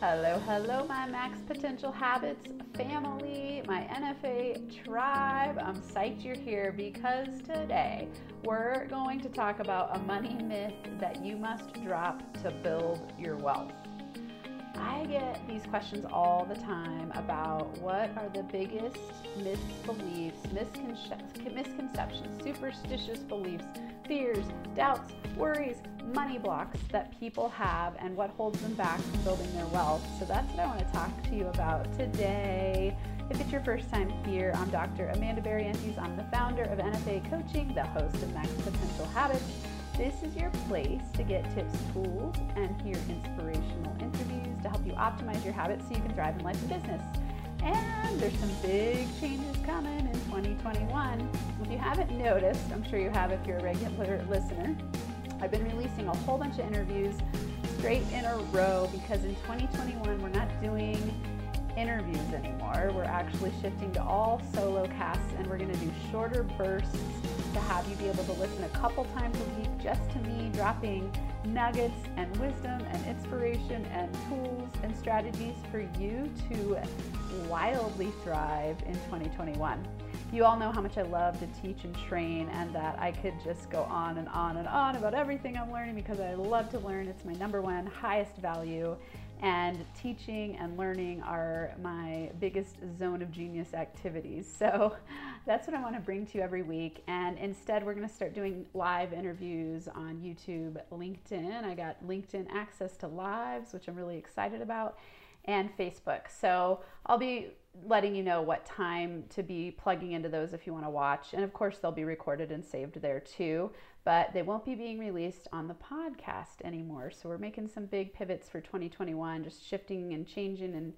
Hello, hello, my Max Potential Habits family, my NFA tribe. I'm psyched you're here because today we're going to talk about a money myth that you must drop to build your wealth. I get these questions all the time about what are the biggest misbeliefs, misconceptions, superstitious beliefs, fears, doubts, worries, money blocks that people have and what holds them back from building their wealth. So that's what I want to talk to you about today. If it's your first time here, I'm Dr. Amanda Barrientos. I'm the founder of NFA Coaching, the host of Max Potential Habits. This is your place to get tips, tools, and hear inspirational interviews to help you optimize your habits so you can thrive in life and business. And there's some big changes coming in 2021. If you haven't noticed, I'm sure you have if you're a regular listener, I've been releasing a whole bunch of interviews straight in a row because in 2021 we're not doing interviews anymore. We're actually shifting to all solo casts and we're going to do shorter bursts to have you be able to listen a couple times a week just to me dropping nuggets and wisdom and inspiration and tools and strategies for you to wildly thrive in 2021. You all know how much I love to teach and train, and that I could just go on and on and on about everything I'm learning because I love to learn. It's my number one highest value. And teaching and learning are my biggest zone of genius activities. So that's what I want to bring to you every week. And instead, we're going to start doing live interviews on YouTube, LinkedIn. I got LinkedIn access to lives, which I'm really excited about, and Facebook. So I'll be letting you know what time to be plugging into those if you want to watch. And of course, they'll be recorded and saved there too, but they won't be being released on the podcast anymore. So we're making some big pivots for 2021, just shifting and changing and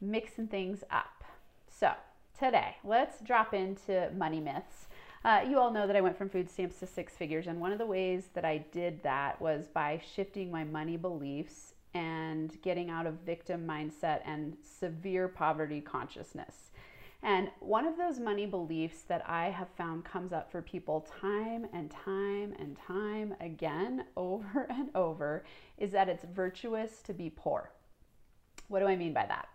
mixing things up. So today, let's drop into money myths. Uh, you all know that I went from food stamps to six figures, and one of the ways that I did that was by shifting my money beliefs and getting out of victim mindset and severe poverty consciousness. And one of those money beliefs that I have found comes up for people time and time and time again, over and over, is that it's virtuous to be poor. What do I mean by that?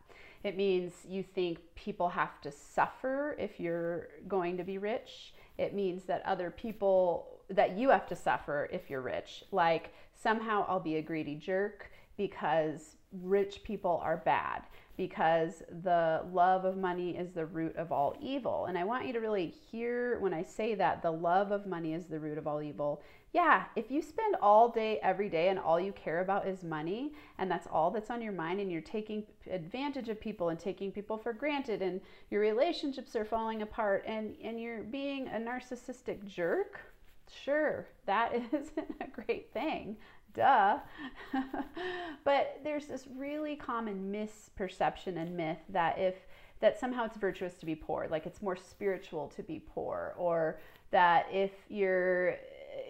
It means you think people have to suffer if you're going to be rich. It means that other people, that you have to suffer if you're rich. Like somehow I'll be a greedy jerk because rich people are bad, because the love of money is the root of all evil. And I want you to really hear when I say that the love of money is the root of all evil. Yeah, if you spend all day, every day, and all you care about is money, and that's all that's on your mind, and you're taking advantage of people and taking people for granted, and your relationships are falling apart, and, and you're being a narcissistic jerk, sure, that isn't a great thing duh. but there's this really common misperception and myth that if that somehow it's virtuous to be poor, like it's more spiritual to be poor, or that if you're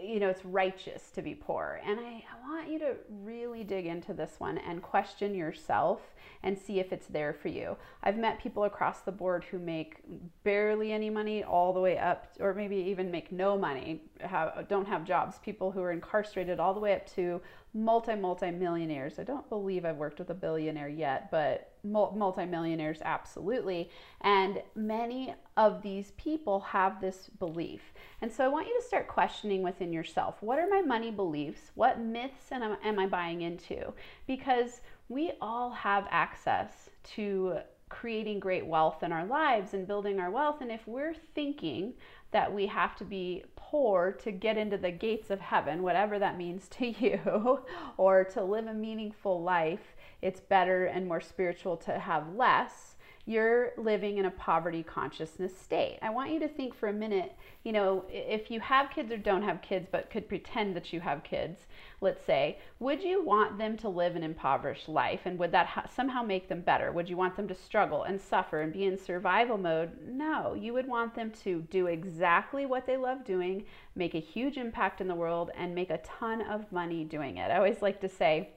you know, it's righteous to be poor. And I, I, want you to really dig into this one and question yourself and see if it's there for you. I've met people across the board who make barely any money all the way up, or maybe even make no money, have, don't have jobs, people who are incarcerated all the way up to multi, multi millionaires. I don't believe I've worked with a billionaire yet, but multi millionaires, absolutely. And many of these people have this belief. And so I want you to start questioning within yourself what are my money beliefs? What myths am, am I buying into? Because we all have access to creating great wealth in our lives and building our wealth. And if we're thinking that we have to be poor to get into the gates of heaven, whatever that means to you, or to live a meaningful life, it's better and more spiritual to have less you're living in a poverty consciousness state. I want you to think for a minute, you know, if you have kids or don't have kids, but could pretend that you have kids, let's say, would you want them to live an impoverished life? And would that ha- somehow make them better? Would you want them to struggle and suffer and be in survival mode? No, you would want them to do exactly what they love doing, make a huge impact in the world, and make a ton of money doing it. I always like to say,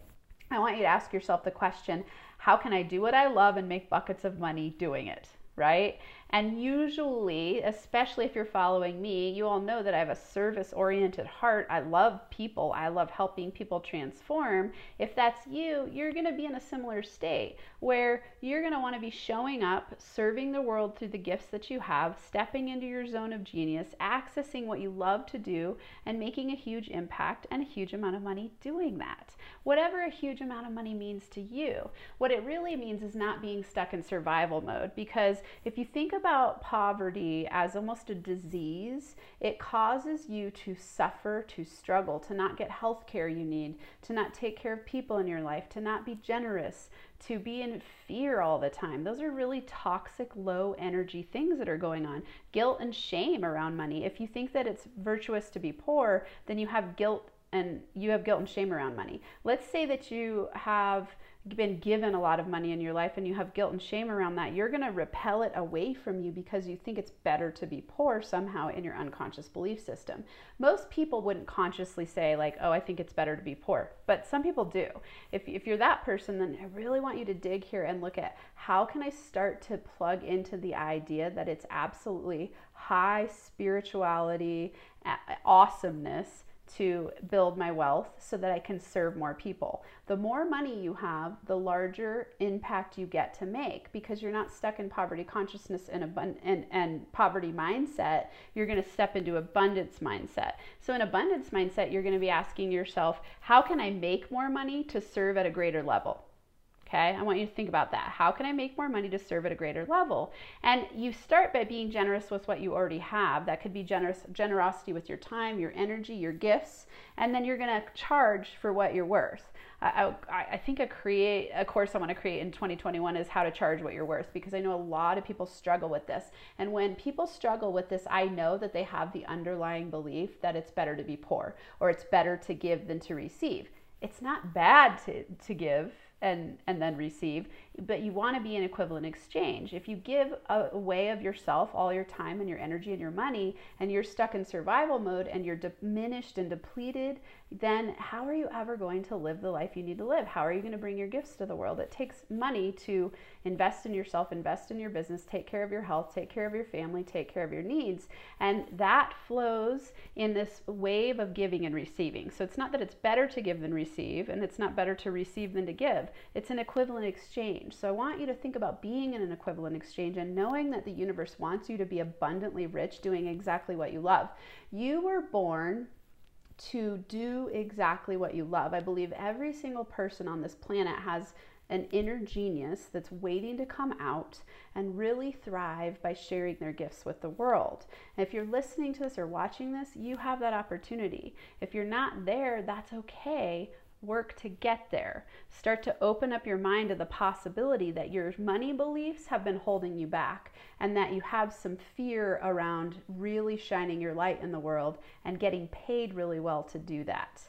I want you to ask yourself the question how can I do what I love and make buckets of money doing it? Right? And usually, especially if you're following me, you all know that I have a service oriented heart. I love people, I love helping people transform. If that's you, you're going to be in a similar state where you're going to want to be showing up, serving the world through the gifts that you have, stepping into your zone of genius, accessing what you love to do, and making a huge impact and a huge amount of money doing that. Whatever a huge amount of money means to you, what it really means is not being stuck in survival mode. Because if you think about poverty as almost a disease, it causes you to suffer, to struggle, to not get health care you need, to not take care of people in your life, to not be generous, to be in fear all the time. Those are really toxic, low energy things that are going on. Guilt and shame around money. If you think that it's virtuous to be poor, then you have guilt and you have guilt and shame around money. Let's say that you have been given a lot of money in your life and you have guilt and shame around that, you're going to repel it away from you because you think it's better to be poor somehow in your unconscious belief system. Most people wouldn't consciously say, like, oh, I think it's better to be poor, but some people do. If, if you're that person, then I really want you to dig here and look at how can I start to plug into the idea that it's absolutely high spirituality, awesomeness to build my wealth so that I can serve more people. The more money you have, the larger impact you get to make because you're not stuck in poverty consciousness and, abund- and, and poverty mindset. You're going to step into abundance mindset. So, in abundance mindset, you're going to be asking yourself, how can I make more money to serve at a greater level? Okay, I want you to think about that. How can I make more money to serve at a greater level? And you start by being generous with what you already have. That could be generous generosity with your time, your energy, your gifts, and then you're going to charge for what you're worth. I, I, I think a create a course I want to create in 2021 is how to charge what you're worth because I know a lot of people struggle with this. And when people struggle with this, I know that they have the underlying belief that it's better to be poor or it's better to give than to receive. It's not bad to, to give and and then receive but you want to be an equivalent exchange. If you give away of yourself all your time and your energy and your money and you're stuck in survival mode and you're diminished and depleted then how are you ever going to live the life you need to live? How are you going to bring your gifts to the world? It takes money to invest in yourself invest in your business take care of your health take care of your family take care of your needs. And that flows in this wave of giving and receiving. So it's not that it's better to give than receive and it's not better to receive than to give. It's an equivalent exchange. So I want you to think about being in an equivalent exchange and knowing that the universe wants you to be abundantly rich doing exactly what you love. You were born to do exactly what you love. I believe every single person on this planet has an inner genius that's waiting to come out and really thrive by sharing their gifts with the world. And if you're listening to this or watching this, you have that opportunity. If you're not there, that's okay work to get there. Start to open up your mind to the possibility that your money beliefs have been holding you back and that you have some fear around really shining your light in the world and getting paid really well to do that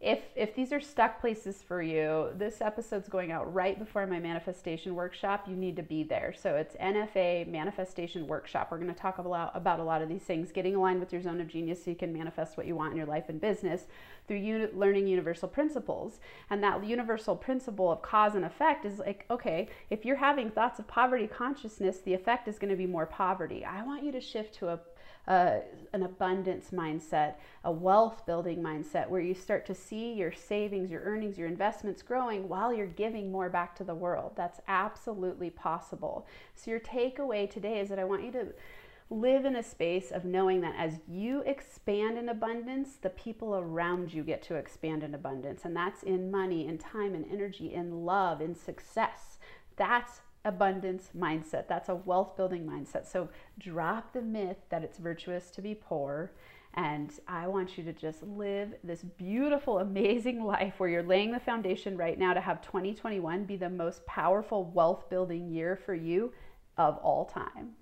if if these are stuck places for you this episode's going out right before my manifestation workshop. You need to be there. So it's nfa manifestation workshop. We're going to talk about, about a lot of these things getting aligned with your zone of genius so you can manifest what you want in your life and business through uni- learning universal principles. And that universal principle of cause and effect is like okay if you're having thoughts of poverty consciousness the effect is going to be more poverty. I want you to shift to a uh, an abundance mindset, a wealth building mindset, where you start to see your savings, your earnings, your investments growing while you're giving more back to the world. That's absolutely possible. So, your takeaway today is that I want you to live in a space of knowing that as you expand in abundance, the people around you get to expand in abundance. And that's in money, in time, in energy, in love, in success. That's abundance mindset. That's a wealth building mindset. So drop the myth that it's virtuous to be poor. And I want you to just live this beautiful, amazing life where you're laying the foundation right now to have 2021 be the most powerful wealth building year for you of all time.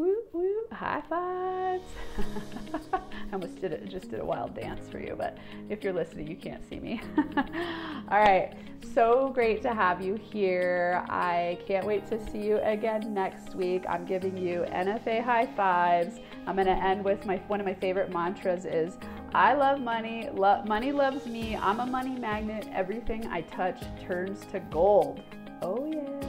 Woo woo, high fives. I almost did it, just did a wild dance for you, but if you're listening, you can't see me. All right, so great to have you here. I can't wait to see you again next week. I'm giving you NFA high fives. I'm to end with my one of my favorite mantras is I love money, lo- money loves me. I'm a money magnet. Everything I touch turns to gold. Oh yeah.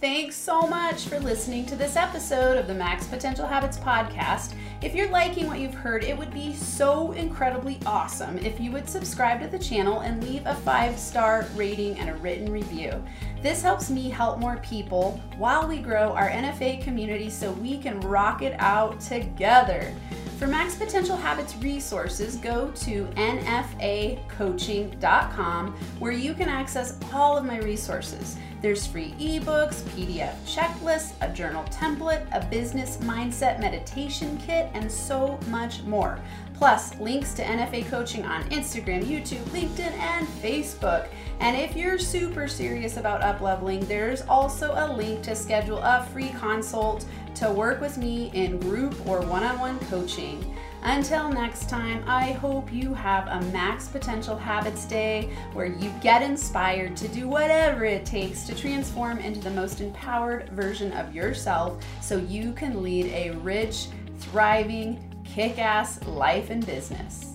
Thanks so much for listening to this episode of the Max Potential Habits podcast. If you're liking what you've heard, it would be so incredibly awesome if you would subscribe to the channel and leave a five star rating and a written review. This helps me help more people while we grow our NFA community so we can rock it out together. For Max Potential Habits resources, go to nfacoaching.com where you can access all of my resources. There's free ebooks, PDF checklists, a journal template, a business mindset meditation kit, and so much more. Plus, links to NFA coaching on Instagram, YouTube, LinkedIn, and Facebook. And if you're super serious about upleveling, there's also a link to schedule a free consult to work with me in group or one on one coaching. Until next time, I hope you have a Max Potential Habits Day where you get inspired to do whatever it takes to transform into the most empowered version of yourself so you can lead a rich, thriving, kick ass life and business.